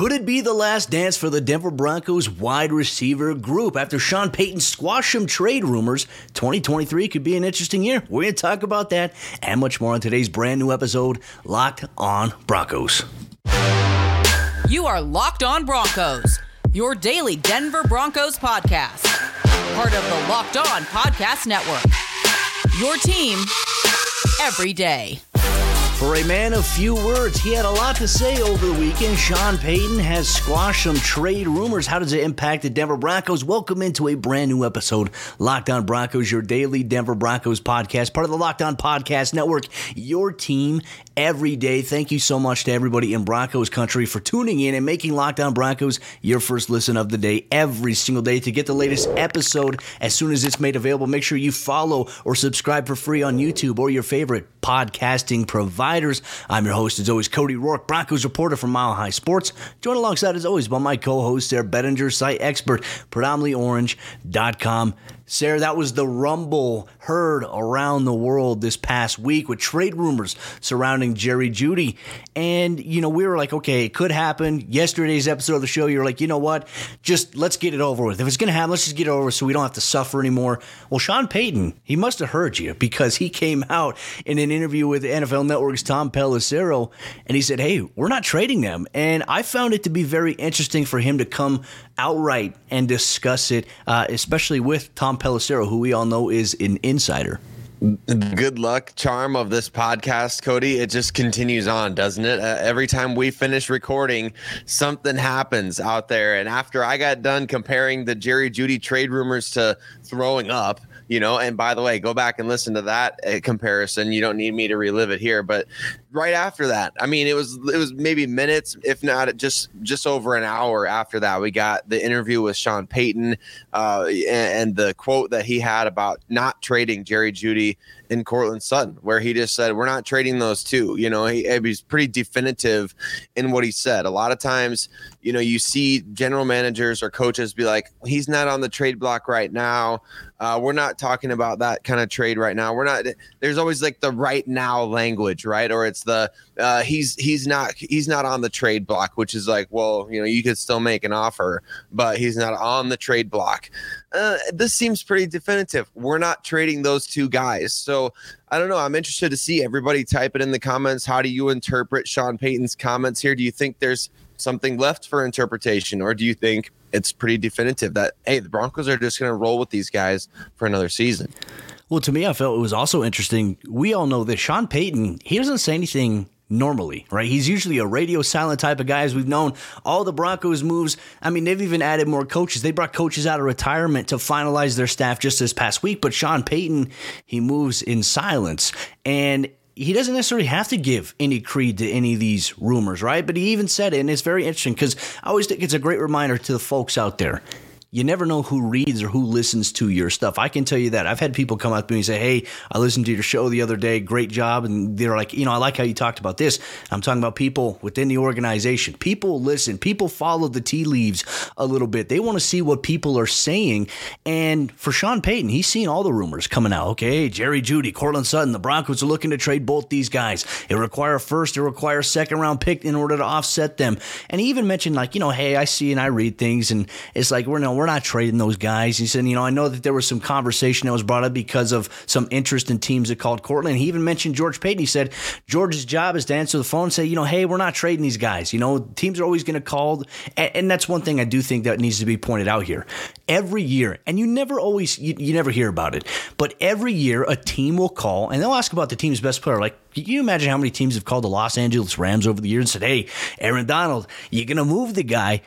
Could it be the last dance for the Denver Broncos wide receiver group? After Sean Payton squashed some trade rumors, 2023 could be an interesting year. We're going to talk about that and much more on today's brand new episode, Locked on Broncos. You are Locked on Broncos, your daily Denver Broncos podcast, part of the Locked on Podcast Network. Your team every day. For a man of few words, he had a lot to say over the weekend. Sean Payton has squashed some trade rumors. How does it impact the Denver Broncos? Welcome into a brand new episode, Locked On Broncos, your daily Denver Broncos podcast, part of the Locked On Podcast Network, your team every day. Thank you so much to everybody in Broncos country for tuning in and making Locked On Broncos your first listen of the day every single day. To get the latest episode as soon as it's made available, make sure you follow or subscribe for free on YouTube or your favorite podcasting providers. I'm your host, as always, Cody Roark, Broncos reporter from Mile High Sports. Joined alongside, as always, by my co-host, Sayre Bedinger, site expert, predominantlyorange.com. Sayre, that was the rumble heard around the world this past week with trade rumors surrounding Jerry Jeudy. And, you know, we were like, okay, it could happen. Yesterday's episode of the show, you're like, you know what? Just let's get it over with. If it's going to happen, let's just get it over so we don't have to suffer anymore. Well, Sean Payton, he must have heard you because he came out in an interview with NFL Network's Tom Pelissero and he said, hey, we're not trading them. And I found it to be very interesting for him to come outright and discuss it, uh, especially with Tom Pelissero, who we all know is an insider. Good luck, charm of this podcast, Cody. It just continues on, doesn't it? Uh, every time we finish recording, something happens out there. And after I got done comparing the Jerry Jeudy trade rumors to throwing up, you know and by the way go back and listen to that uh, comparison you don't need me to relive it here but right after that i mean it was it was maybe minutes if not just just over an hour after that we got the interview with sean payton uh, and, and the quote that he had about not trading jerry Jeudy in Courtland Sutton, where he just said, We're not trading those two. You know, he, he's pretty definitive in what he said. A lot of times, you know, you see general managers or coaches be like, He's not on the trade block right now. Uh, we're not talking about that kind of trade right now. We're not. There's always like the right now language, right? Or it's the uh, he's he's not he's not on the trade block, which is like, well, you know, you could still make an offer, but he's not on the trade block. Uh, this seems pretty definitive. We're not trading those two guys, so I don't know. I'm interested to see everybody type it in the comments. How do you interpret Sean Payton's comments here? Do you think there's something left for interpretation, or do you think it's pretty definitive that hey, the Broncos are just going to roll with these guys for another season? Well, to me, I felt it was also interesting. We all know that Sean Payton, he doesn't say anything normally, right? He's usually a radio silent type of guy, as we've known. All the Broncos moves, I mean, they've even added more coaches. They brought coaches out of retirement to finalize their staff just this past week. But Sean Payton, he moves in silence. And he doesn't necessarily have to give any creed to any of these rumors, right? But he even said it, and it's very interesting because I always think it's a great reminder to the folks out there you never know who reads or who listens to your stuff. I can tell you that. I've had people come up to me and say, Hey, I listened to your show the other day. Great job. And they're like, You know, I like how you talked about this. I'm talking about people within the organization. People listen, people follow the tea leaves a little bit. They want to see what people are saying. And for Sean Payton, he's seen all the rumors coming out. Okay, Jerry Jeudy, Courtland Sutton, the Broncos are looking to trade both these guys. It require first, it requires second round pick in order to offset them. And he even mentioned, like, you know, hey, I see and I read things, and it's like, we're no, we're not trading those guys. He said, you know, I know that there was some conversation that was brought up because of some interest in teams that called Courtland. He even mentioned George Paton. He said, George's job is to answer the phone and say, you know, hey, we're not trading these guys. You know, teams are always going to call. And, and, that's one thing I do think that needs to be pointed out here. Every year, and you never always, you, you never hear about it, but every year a team will call and they'll ask about the team's best player. Like, can you imagine how many teams have called the Los Angeles Rams over the years and said, hey, Aaron Donald, you're going to move the guy?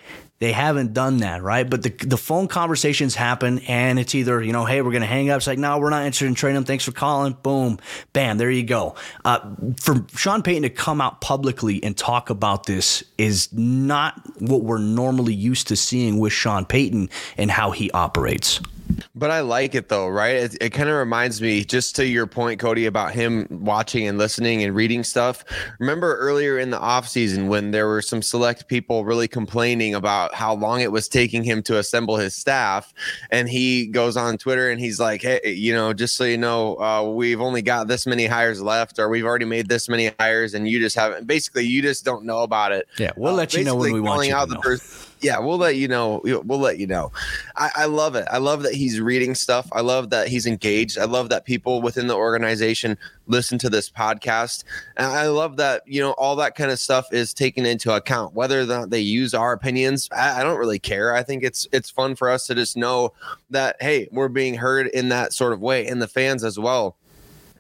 They haven't done that, right? But the, the phone conversations happen, and it's either, you know, hey, we're going to hang up. It's like, no, we're not interested in trading him. Thanks for calling. Boom, bam, there you go. Uh, for Sean Payton to come out publicly and talk about this is not what we're normally used to seeing with Sean Payton and how he operates. But I like it though, right? It, it kind of reminds me, just to your point, Cody, about him watching and listening and reading stuff. Remember earlier in the offseason when there were some select people really complaining about how long it was taking him to assemble his staff. And he goes on Twitter and he's like, hey, you know, just so you know, uh, we've only got this many hires left, or we've already made this many hires, and you just haven't, basically, you just don't know about it. Yeah, we'll uh, let you know when we want you to know. Person, yeah, we'll let you know. We'll let you know. I, I, love it. I love that he's reading stuff. I love that he's engaged. I love that people within the organization listen to this podcast. And I love that, you know, all that kind of stuff is taken into account. Whether or not they use our opinions, I, I don't really care. I think it's it's fun for us to just know that hey, we're being heard in that sort of way, and the fans as well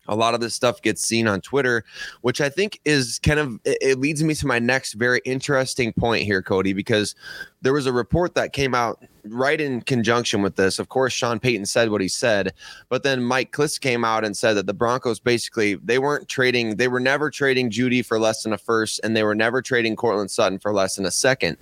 a lot of this stuff gets seen on Twitter, which I think is kind of it leads me to my next very interesting point here, Cody, because there was a report that came out right in conjunction with this. Of course, Sean Payton said what he said, but then Mike Klis came out and said that the Broncos basically they weren't trading, they were never trading Jeudy for less than a first, and they were never trading Courtland Sutton for less than a second.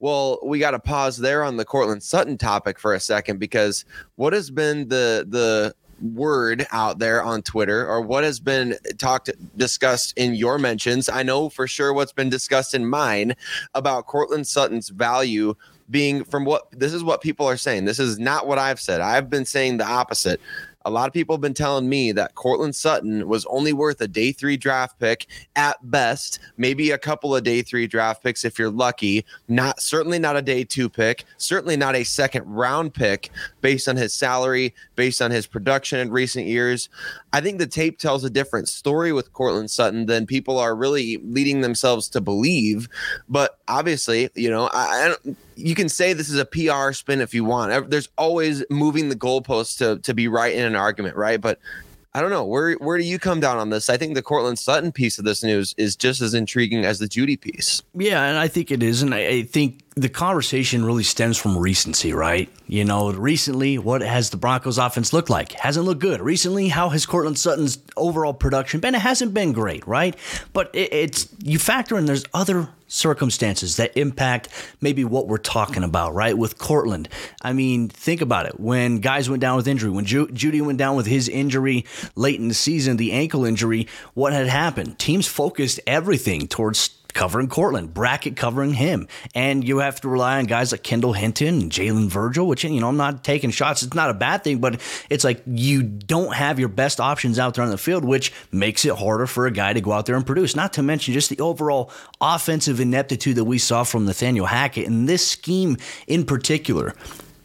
Well, we got to pause there on the Courtland Sutton topic for a second because what has been the the word out there on Twitter or what has been talked discussed in your mentions. I know for sure what's been discussed in mine about Courtland Sutton's value being from what this is what people are saying. This is not what I've said. I've been saying the opposite a lot of people have been telling me that Courtland Sutton was only worth a day three draft pick at best, maybe a couple of day three draft picks if you're lucky. Not certainly not a day two pick, certainly not a second round pick based on his salary, based on his production in recent years. I think the tape tells a different story with Courtland Sutton than people are really leading themselves to believe. But obviously, you know, I, I don't you can say this is a PR spin if you want. There's always moving the goalposts to to be right in an argument, right? But I don't know. Where where do you come down on this? I think the Courtland Sutton piece of this news is just as intriguing as the Jeudy piece. Yeah, and I think it is, and I, I think the conversation really stems from recency, right? You know, recently, what has the Broncos offense looked like? Hasn't looked good. Recently, how has Courtland Sutton's overall production been? It hasn't been great, right? But it, it's you factor in there's other circumstances that impact maybe what we're talking about, right? With Courtland. I mean, think about it. When guys went down with injury, when Ju- Jeudy went down with his injury late in the season, the ankle injury, what had happened? Teams focused everything towards covering Courtland, bracket covering him. And you have to rely on guys like Kendall Hinton and Jalen Virgil, which, you know, I'm not taking shots. It's not a bad thing, but it's like you don't have your best options out there on the field, which makes it harder for a guy to go out there and produce. Not to mention just the overall offensive ineptitude that we saw from Nathaniel Hackett and this scheme in particular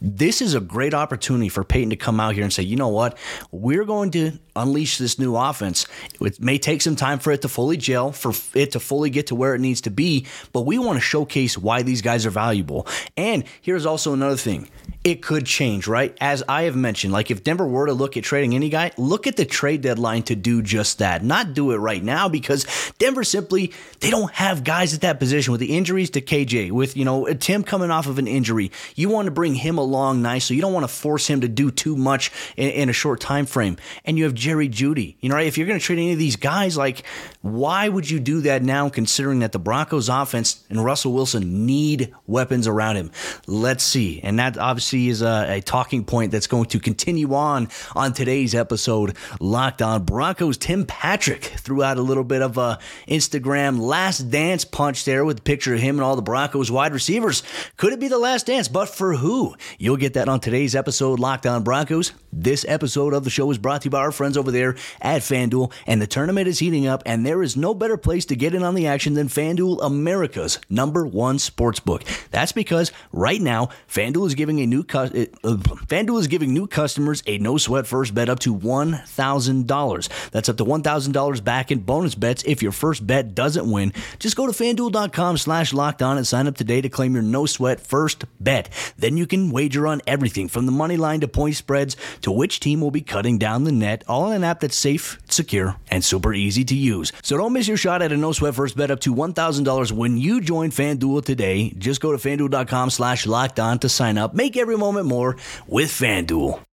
this is a great opportunity for Payton to come out here and say, you know what, we're going to unleash this new offense. It may take some time for it to fully gel, for it to fully get to where it needs to be, but we want to showcase why these guys are valuable. And here's also another thing it could change, right? As I have mentioned, like if Denver were to look at trading any guy, look at the trade deadline to do just that. Not do it right now because Denver simply they don't have guys at that position with the injuries to KJ, with you know Tim coming off of an injury. You want to bring him along nice, so you don't want to force him to do too much in, in a short time frame. And you have Jerry Jeudy. You know, right? If you're going to trade any of these guys, like why would you do that now, considering that the Broncos offense and Russell Wilson need weapons around him? Let's see. And that obviously is a, a talking point that's going to continue on on today's episode. Locked on Broncos. Tim Patrick threw out a little bit of a Instagram last dance punch there with a picture of him and all the Broncos wide receivers. Could it be the last dance? But for who? You'll get that on today's episode, Locked on Broncos. This episode of the show is brought to you by our friends over there at FanDuel, and the tournament is heating up, and there is no better place to get in on the action than FanDuel, America's number one sportsbook. That's because right now, FanDuel is giving a new cu- uh, FanDuel is giving new customers a no sweat first bet up to $1,000. That's up to $1,000 back in bonus bets if your first bet doesn't win. Just go to fanduel.com slash locked on and sign up today to claim your no sweat first bet. Then you can wager on everything from the money line to point spreads to which team will be cutting down the net, all in an app that's safe, secure, and super easy to use. So don't miss your shot at a no sweat first bet up to $1,000 when you join FanDuel today. Just go to fanduel.com slash locked on to sign up. Make every moment more with FanDuel.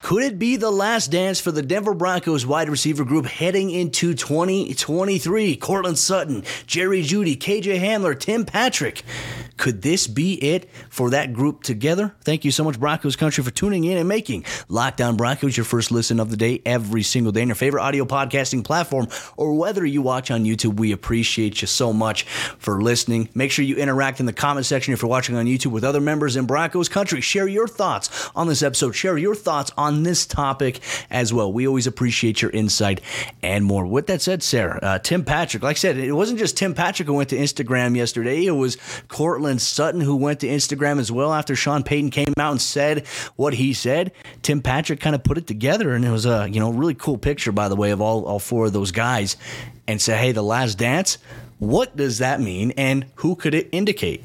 Could it be the last dance for the Denver Broncos wide receiver group heading into 2023? Courtland Sutton, Jerry Jeudy, KJ Hamler, Tim Patrick. Could this be it for that group together? Thank you so much, Broncos Country, for tuning in and making Locked on Broncos your first listen of the day every single day in your favorite audio podcasting platform, or whether you watch on YouTube. We appreciate you so much for listening. Make sure you interact in the comment section if you're watching on YouTube with other members in Broncos Country. Share your thoughts on this episode. Share your thoughts on this topic as well. We always appreciate your insight and more. With that said, Sayre, uh, Tim Patrick, like I said, it wasn't just Tim Patrick who went to Instagram yesterday. It was Courtland Sutton who went to Instagram as well after Sean Payton came out and said what he said. Tim Patrick kind of put it together, and it was a you know really cool picture, by the way, of all all four of those guys, and say, hey, the last dance. What does that mean, and who could it indicate?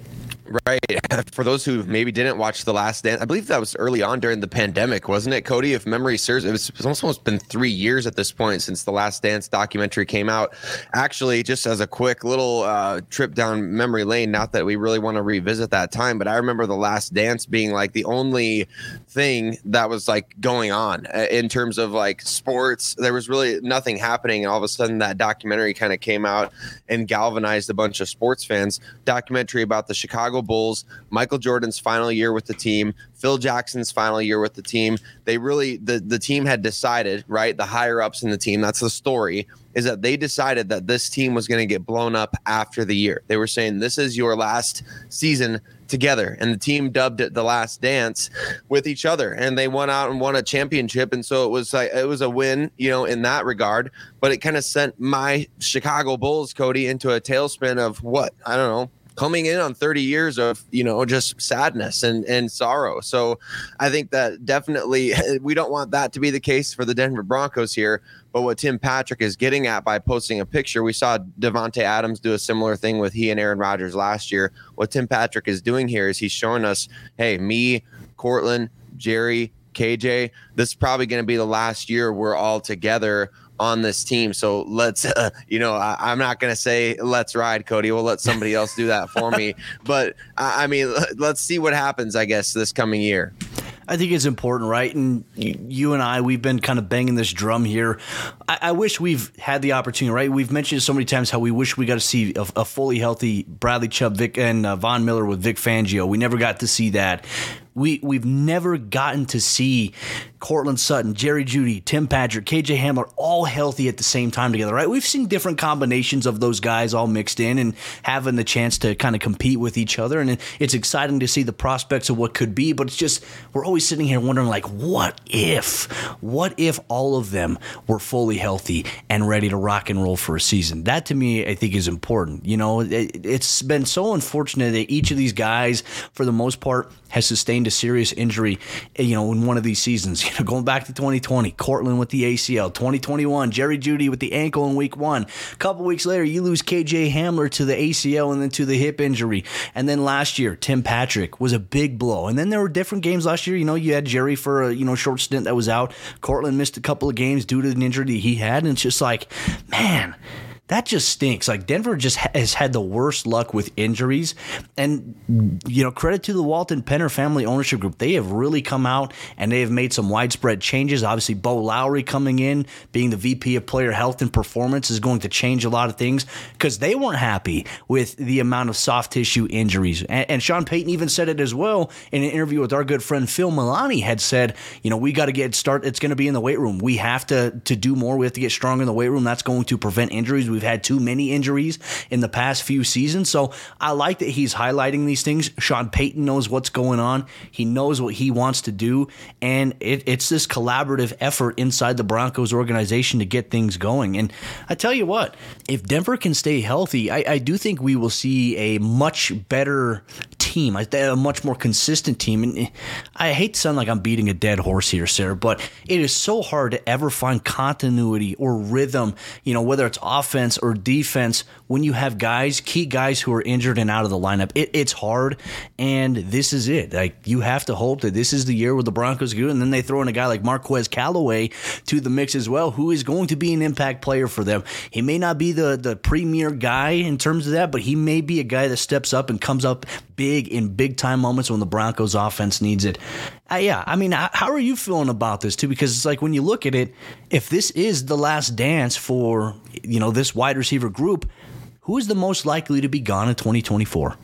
Right. For those who maybe didn't watch The Last Dance, I believe that was early on during the pandemic, wasn't it, Cody? If memory serves, it was it's almost been three years at this point since The Last Dance documentary came out. Actually, just as a quick little uh, trip down memory lane, not that we really want to revisit that time, but I remember The Last Dance being like the only thing that was like going on uh, in terms of like sports. There was really nothing happening. And all of a sudden, that documentary kind of came out and galvanized a bunch of sports fans. Documentary about the Chicago Bulls, Michael Jordan's final year with the team, Phil Jackson's final year with the team. They really the the team had decided, right? The higher ups in the team, that's the story, is that they decided that this team was going to get blown up after the year. They were saying this is your last season together and the team dubbed it the last dance with each other and they went out and won a championship and so it was like it was a win you know in that regard but it kind of sent my chicago bulls cody into a tailspin of what i don't know coming in on 30 years of you know just sadness and and sorrow. So i think that definitely we don't want that to be the case for the denver broncos here. But what tim patrick is getting at by posting a picture we saw davante adams do a similar thing with he and aaron rodgers last year. What tim patrick is doing here is he's showing us hey me Courtland, jerry KJ, this is probably going to be the last year we're all together on this team. So let's, uh, you know, I, am not going to say let's ride, Cody. We'll let somebody else do that for me. But I, I mean, let's see what happens, I guess, this coming year. I think it's important, right? And you and I, we've been kind of banging this drum here. I, I, wish we've had the opportunity, right? We've mentioned so many times how we wish we got to see a, a fully healthy Bradley Chubb, Vic, and uh, Von Miller with Vic Fangio. We never got to see that. We we've never gotten to see Courtland Sutton, Jerry Jeudy, Tim Patrick, KJ Hamler all healthy at the same time together, right? We've seen different combinations of those guys all mixed in and having the chance to kind of compete with each other. And it's exciting to see the prospects of what could be, but it's just, we're always sitting here wondering, like, what if? What if all of them were fully healthy and ready to rock and roll for a season? That to me, I think is important. You know, it, it's been so unfortunate that each of these guys, for the most part, has sustained a serious injury, you know, in one of these seasons. You know, going back to 2020, Courtland with the ACL, 2021, Jerry Jeudy with the ankle in week one. A couple weeks later, you lose KJ Hamler to the ACL and then to the hip injury. And then last year, Tim Patrick was a big blow. And then there were different games last year. You know, you had Jerry for a you know short stint that was out. Courtland missed a couple of games due to an injury he had, and it's just like, man that just stinks. Like Denver just has had the worst luck with injuries, and you know credit to the Walton Penner family ownership group. They have really come out and they have made some widespread changes. Obviously, Bo Lowry coming in, being the VP of Player Health and Performance, is going to change a lot of things because they weren't happy with the amount of soft tissue injuries. And, and Sean Payton even said it as well in an interview with our good friend Phil Milani. Had said, you know, we got to get start. It's going to be in the weight room. We have to to do more. We have to get strong in the weight room. That's going to prevent injuries. We've had too many injuries in the past few seasons. So I like that he's highlighting these things. Sean Payton knows what's going on. He knows what he wants to do. And it, it's this collaborative effort inside the Broncos organization to get things going. And I tell you what, if Denver can stay healthy, I, I do think we will see a much better team, a much more consistent team. And eh, I hate to sound like I'm beating a dead horse here, Sayre, but it is so hard to ever find continuity or rhythm, you know, whether it's offense or defense, when you have guys, key guys who are injured and out of the lineup. It, it's hard, and this is it. Like you have to hope that this is the year where the Broncos go, and then they throw in a guy like Marquez Callaway to the mix as well, who is going to be an impact player for them. He may not be the the premier guy in terms of that, but he may be a guy that steps up and comes up big in big time moments when the Broncos offense needs it. Uh, yeah, I mean, how are you feeling about this too? Because it's like when you look at it, if this is the last dance for you know this wide receiver group, who is the most likely to be gone in 2024?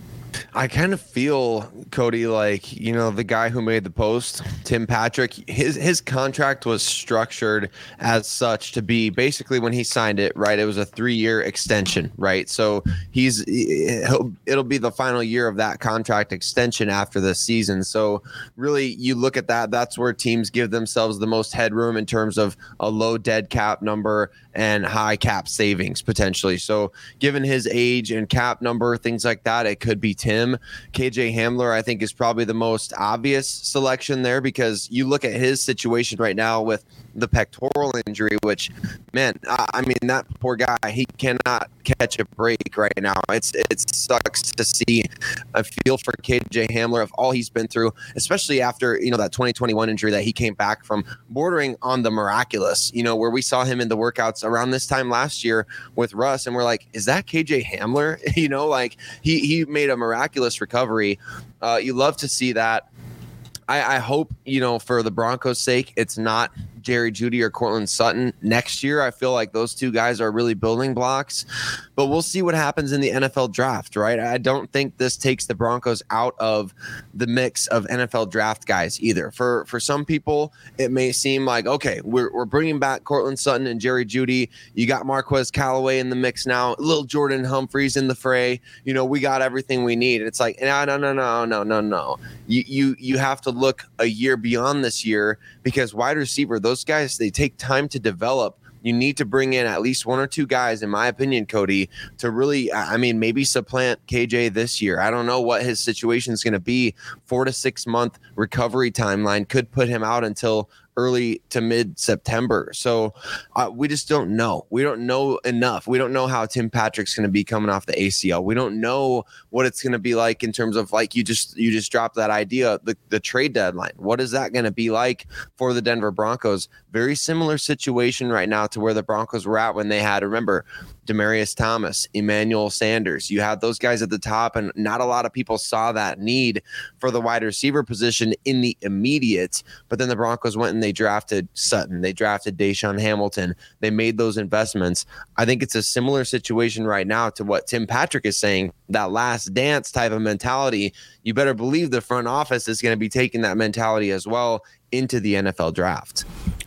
I kind of feel Cody like you know the guy who made the post, Tim Patrick. His his contract was structured as such to be basically when he signed it, right? It was a three year extension, right? So he's it'll be the final year of that contract extension after the season. So really, you look at that. That's where teams give themselves the most headroom in terms of a low dead cap number and high cap savings potentially. So given his age and cap number, things like that, it could be Tim. KJ Hamler, I think, is probably the most obvious selection there because you look at his situation right now with the pectoral injury, which, man, I, mean, that poor guy, he cannot catch a break right now. It's It sucks to see. I feel for KJ Hamler of all he's been through, especially after, you know, that 2021 injury that he came back from, bordering on the miraculous, you know, where we saw him in the workouts around this time last year with Russ, and we're like, is that KJ Hamler? you know, like he, he made a miraculous recovery. Uh, you love to see that. I, I hope, you know, for the Broncos' sake, it's not Jerry Jeudy or Courtland Sutton next year. I feel like those two guys are really building blocks, but we'll see what happens in the NFL draft, right? I don't think this takes the Broncos out of the mix of NFL draft guys either. For for some people, it may seem like okay, we're, we're bringing back Courtland Sutton and Jerry Jeudy. You got Marquez Callaway in the mix now, Lil'Jordan Humphreys in the fray. You know, we got everything we need. It's like no, no, no, no, no, no, no. You you you have to look a year beyond this year because wide receiver those guys they take time to develop you need to bring in at least one or two guys, in my opinion, Cody, to really, I mean, maybe supplant KJ this year. I don't know what his situation is going to be. Four to six month recovery timeline could put him out until early to mid September. So uh, we just don't know. We don't know enough. We don't know how Tim Patrick's going to be coming off the ACL. We don't know what it's going to be like in terms of like you just you just dropped that idea the the trade deadline. What is that going to be like for the Denver Broncos? Very similar situation right now to where the Broncos were at when they had remember Demaryius Thomas, Emmanuel Sanders. You had those guys at the top, and not a lot of people saw that need for the wide receiver position in the immediate. But then the Broncos went and they drafted Sutton, they drafted DaeSean Hamilton, they made those investments. I think it's a similar situation right now to what Tim Patrick is saying that last dance type of mentality. You better believe the front office is going to be taking that mentality as well into the NFL draft.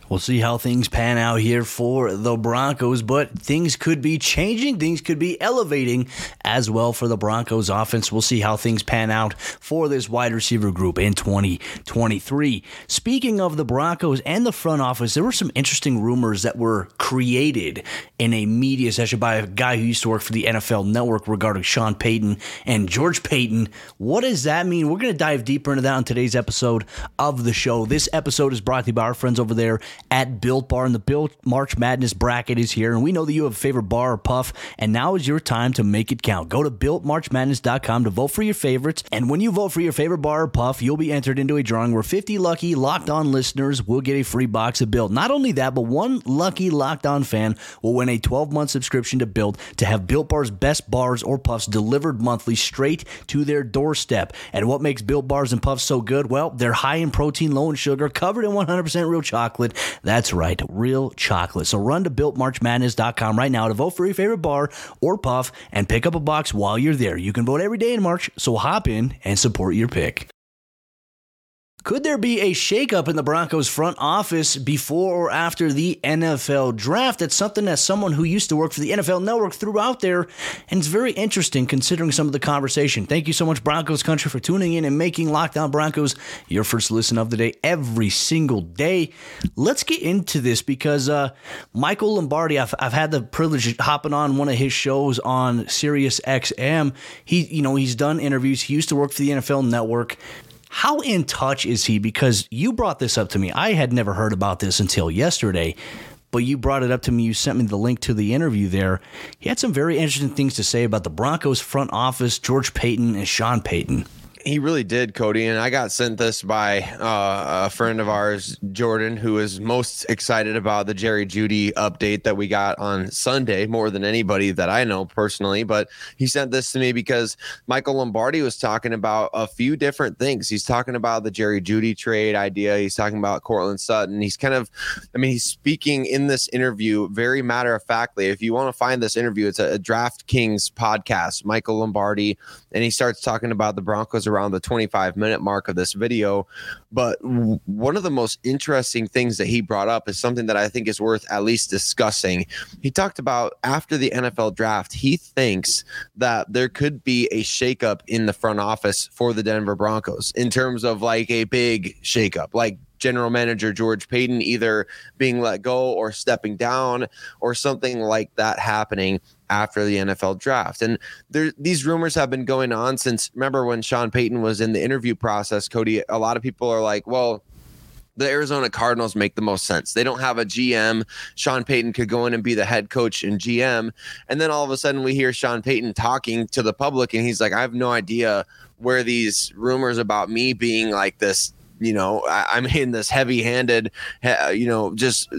We'll see how things pan out here for the Broncos, but things could be changing. Things could be elevating as well for the Broncos offense. We'll see how things pan out for this wide receiver group in 2023. Speaking of the Broncos and the front office, there were some interesting rumors that were created in a media session by a guy who used to work for the NFL Network regarding Sean Payton and George Paton. What that mean? We're going to dive deeper into that on today's episode of the show. This episode is brought to you by our friends over there at Built Bar, and the Built March Madness bracket is here. And we know that you have a favorite bar or puff, and now is your time to make it count. Go to BuiltMarchMadness.com to vote for your favorites. And when you vote for your favorite bar or puff, you'll be entered into a drawing where 50 lucky locked on listeners will get a free box of Built. Not only that, but one lucky locked on fan will win a 12 month subscription to Built to have Built Bar's best bars or puffs delivered monthly straight to their doorstep. And what makes Built Bars and Puffs so good? Well, they're high in protein, low in sugar, covered in 100% real chocolate. That's right, real chocolate. So run to builtmarchmadness.com right now to vote for your favorite bar or puff and pick up a box while you're there. You can vote every day in March, so hop in and support your pick. Could there be a shakeup in the Broncos front office before or after the NFL draft? That's something that someone who used to work for the NFL network threw out there, and it's very interesting considering some of the conversation. Thank you so much, Broncos Country, for tuning in and making Locked on Broncos your first listen of the day every single day. Let's get into this because uh, Michael Lombardi, I've, I've had the privilege of hopping on one of his shows on Sirius XM. He, you know, he's done interviews. He used to work for the NFL network. How in touch is he? Because you brought this up to me. I had never heard about this until yesterday, but you brought it up to me. You sent me the link to the interview there. He had some very interesting things to say about the Broncos front office, George Paton, and Sean Payton He really did, Cody. And I got sent this by uh, a friend of ours, Jordan, who is most excited about the Jerry Jeudy update that we got on Sunday more than anybody that I know personally. But he sent this to me because Michael Lombardi was talking about a few different things. He's talking about the Jerry Jeudy trade idea. He's talking about Courtland Sutton. He's kind of, I mean, he's speaking in this interview very matter of factly. If you want to find this interview, it's a, a DraftKings podcast, Michael Lombardi, and he starts talking about the Broncos around the 25 minute mark of this video. But w- one of the most interesting things that he brought up is something that I think is worth at least discussing. He talked about after the NFL draft, he thinks that there could be a shakeup in the front office for the Denver Broncos in terms of like a big shakeup, like general manager George Paton either being let go or stepping down or something like that happening after the NFL draft. And there, these rumors have been going on since remember when Sean Payton was in the interview process, Cody, a lot of people are like, well, the Arizona Cardinals make the most sense. They don't have a GM. Sean Payton could go in and be the head coach and GM. And then all of a sudden we hear Sean Payton talking to the public and he's like, I have no idea where these rumors about me being like this, you know, I, am in this heavy handed, you know, just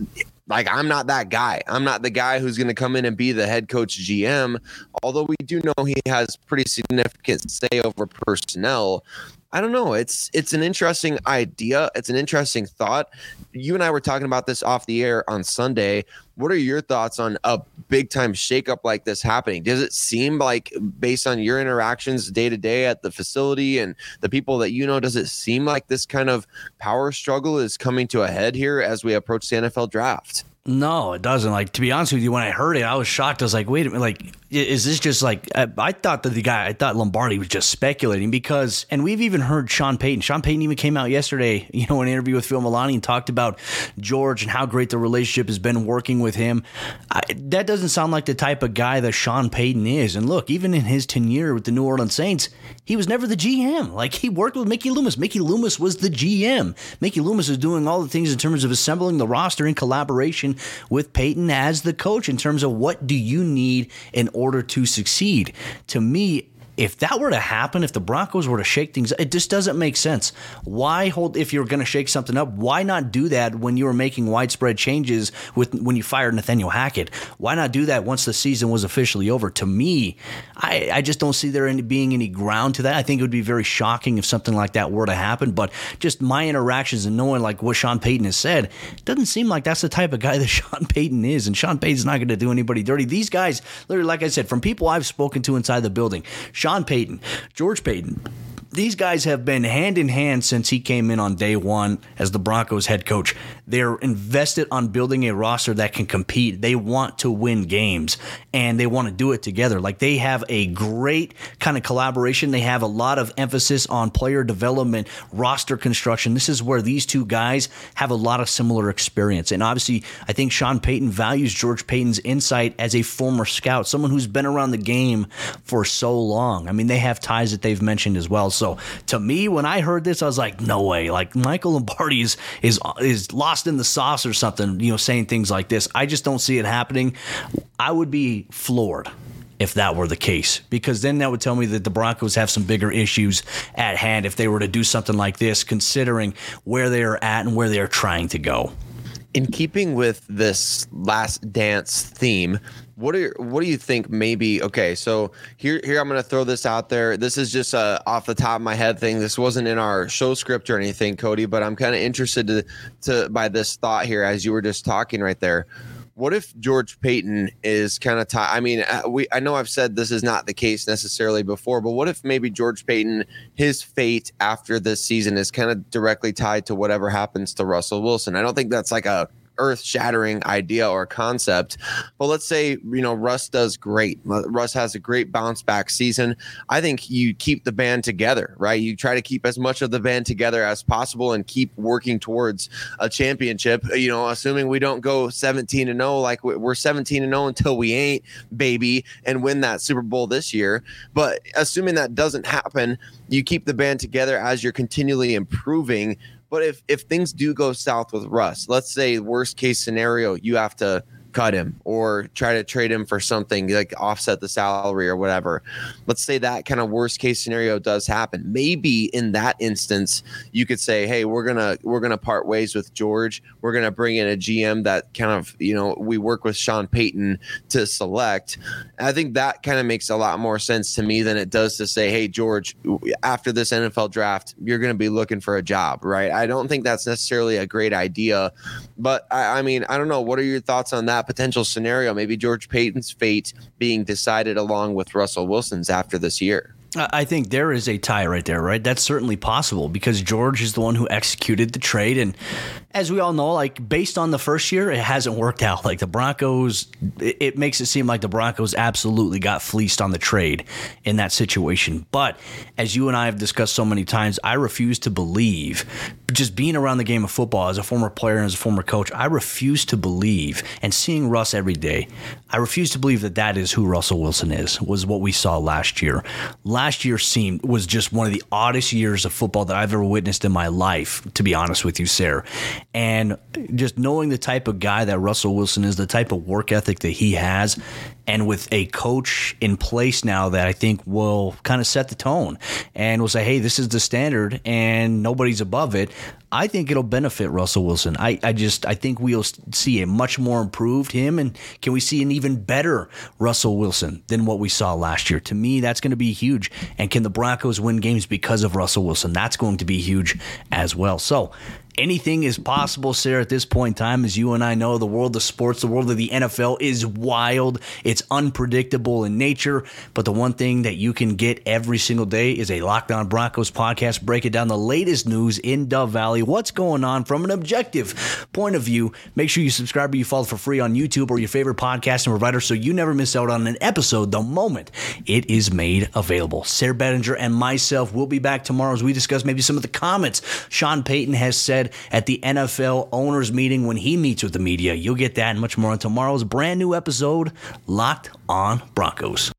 like I'm not that guy. I'm not the guy who's going to come in and be the head coach GM. Although we do know he has pretty significant say over personnel. I don't know. It's it's an interesting idea. It's an interesting thought. You and I were talking about this off the air on Sunday. What are your thoughts on a big time shakeup like this happening? Does it seem like, based on your interactions day to day at the facility and the people that you know, does it seem like this kind of power struggle is coming to a head here as we approach the NFL draft? No, it doesn't. Like to be honest with you, when I heard it, I was shocked. I was like, "Wait a minute! Like, is this just like?" I, I, thought that the guy, I thought Lombardi was just speculating because, and we've even heard Sean Payton. Sean Payton even came out yesterday, you know, in an interview with Phil Milani and talked about George and how great the relationship has been working with him. I, that doesn't sound like the type of guy that Sean Payton is. And look, even in his tenure with the New Orleans Saints, he was never the GM. Like he worked with Mickey Loomis. Mickey Loomis was the GM. Mickey Loomis is doing all the things in terms of assembling the roster in collaboration with Payton as the coach in terms of what do you need in order to succeed. To me, if that were to happen, if the Broncos were to shake things, it just doesn't make sense. Why hold if you're going to shake something up? Why not do that when you were making widespread changes with when you fired Nathaniel Hackett? Why not do that once the season was officially over? To me, I, I just don't see there any, being any ground to that. I think it would be very shocking if something like that were to happen. But just my interactions and knowing like what Sean Payton has said, doesn't seem like that's the type of guy that Sean Payton is. And Sean Payton's not going to do anybody dirty. These guys, literally, like I said, from people I've spoken to inside the building. Sean Payton, George Paton, these guys have been hand in hand since he came in on day one as the Broncos head coach. They're invested on building a roster that can compete. They want to win games and they want to do it together. Like they have a great kind of collaboration. They have a lot of emphasis on player development, roster construction. This is where these two guys have a lot of similar experience. And obviously, I think Sean Payton values George Paton's insight as a former scout, someone who's been around the game for so long. I mean, they have ties that they've mentioned as well. So so to me, when I heard this, I was like, no way. Like Michael Lombardi is is is lost in the sauce or something. You know, saying things like this. I just don't see it happening. I would be floored if that were the case, because then that would tell me that the Broncos have some bigger issues at hand if they were to do something like this, considering where they are at and where they are trying to go. In keeping with this last dance theme, what are what do you think? Maybe okay. So here here I'm going to throw this out there. This is just a off the top of my head thing. This wasn't in our show script or anything, Cody. But I'm kind of interested to to by this thought here as you were just talking right there. What if George Paton is kind of tied? I mean, uh, we I know I've said this is not the case necessarily before, but what if maybe George Paton, his fate after this season is kind of directly tied to whatever happens to Russell Wilson? I don't think that's like a earth shattering idea or concept. But let's say, you know, Russ does great. Russ has a great bounce back season. I think you keep the band together, right? You try to keep as much of the band together as possible and keep working towards a championship, uh, you know, assuming we don't go 17 and 0 like we're 17 and 0 until we ain't, baby, and win that Super Bowl this year. But assuming that doesn't happen, you keep the band together as you're continually improving but if if things do go south with Russ, let's say worst case scenario, you have to cut him or try to trade him for something like offset the salary or whatever. Let's say that kind of worst case scenario does happen. Maybe in that instance, you could say, "Hey, we're gonna we're gonna part ways with George. We're gonna bring in a GM that kind of you know we work with Sean Payton to select." I think that kind of makes a lot more sense to me than it does to say, "Hey, George, after this NFL draft, you're gonna be looking for a job." Right? I don't think that's necessarily a great idea, but I, I mean, I don't know. What are your thoughts on that potential scenario? Maybe George Paton's fate being decided along with Russell Wilson's after this year. I think there is a tie right there, right? That's certainly possible because George is the one who executed the trade. And as we all know, like based on the first year, it hasn't worked out. Like the Broncos, it makes it seem like the Broncos absolutely got fleeced on the trade in that situation. But as you and I have discussed so many times, I refuse to believe, just being around the game of football as a former player and as a former coach, I refuse to believe, and seeing Russ every day, I refuse to believe that that is who Russell Wilson is, was what we saw last year. Last year seemed was just one of the oddest years of football that I've ever witnessed in my life, to be honest with you, Sayre. And just knowing the type of guy that Russell Wilson is, the type of work ethic that he has, and with a coach in place now that I think will kind of set the tone and will say, hey, this is the standard and nobody's above it. I think it'll benefit Russell Wilson. I, I just I think we'll see a much more improved him, and can we see an even better Russell Wilson than what we saw last year? To me, that's going to be huge. And can the Broncos win games because of Russell Wilson? That's going to be huge as well. So anything is possible, Sayre, at this point in time. As you and I know, the world of sports, the world of the NFL is wild. It's unpredictable in nature. But the one thing that you can get every single day is a Locked on Broncos podcast, breaking down the latest news in Dove Valley, what's going on from an objective point of view. Make sure you subscribe or you follow for free on YouTube or your favorite podcasting provider so you never miss out on an episode the moment it is made available. Sayre Bedinger and myself will be back tomorrow as we discuss maybe some of the comments Sean Payton has said said at the NFL owners meeting when he meets with the media. You'll get that and much more on tomorrow's brand new episode, Locked on Broncos.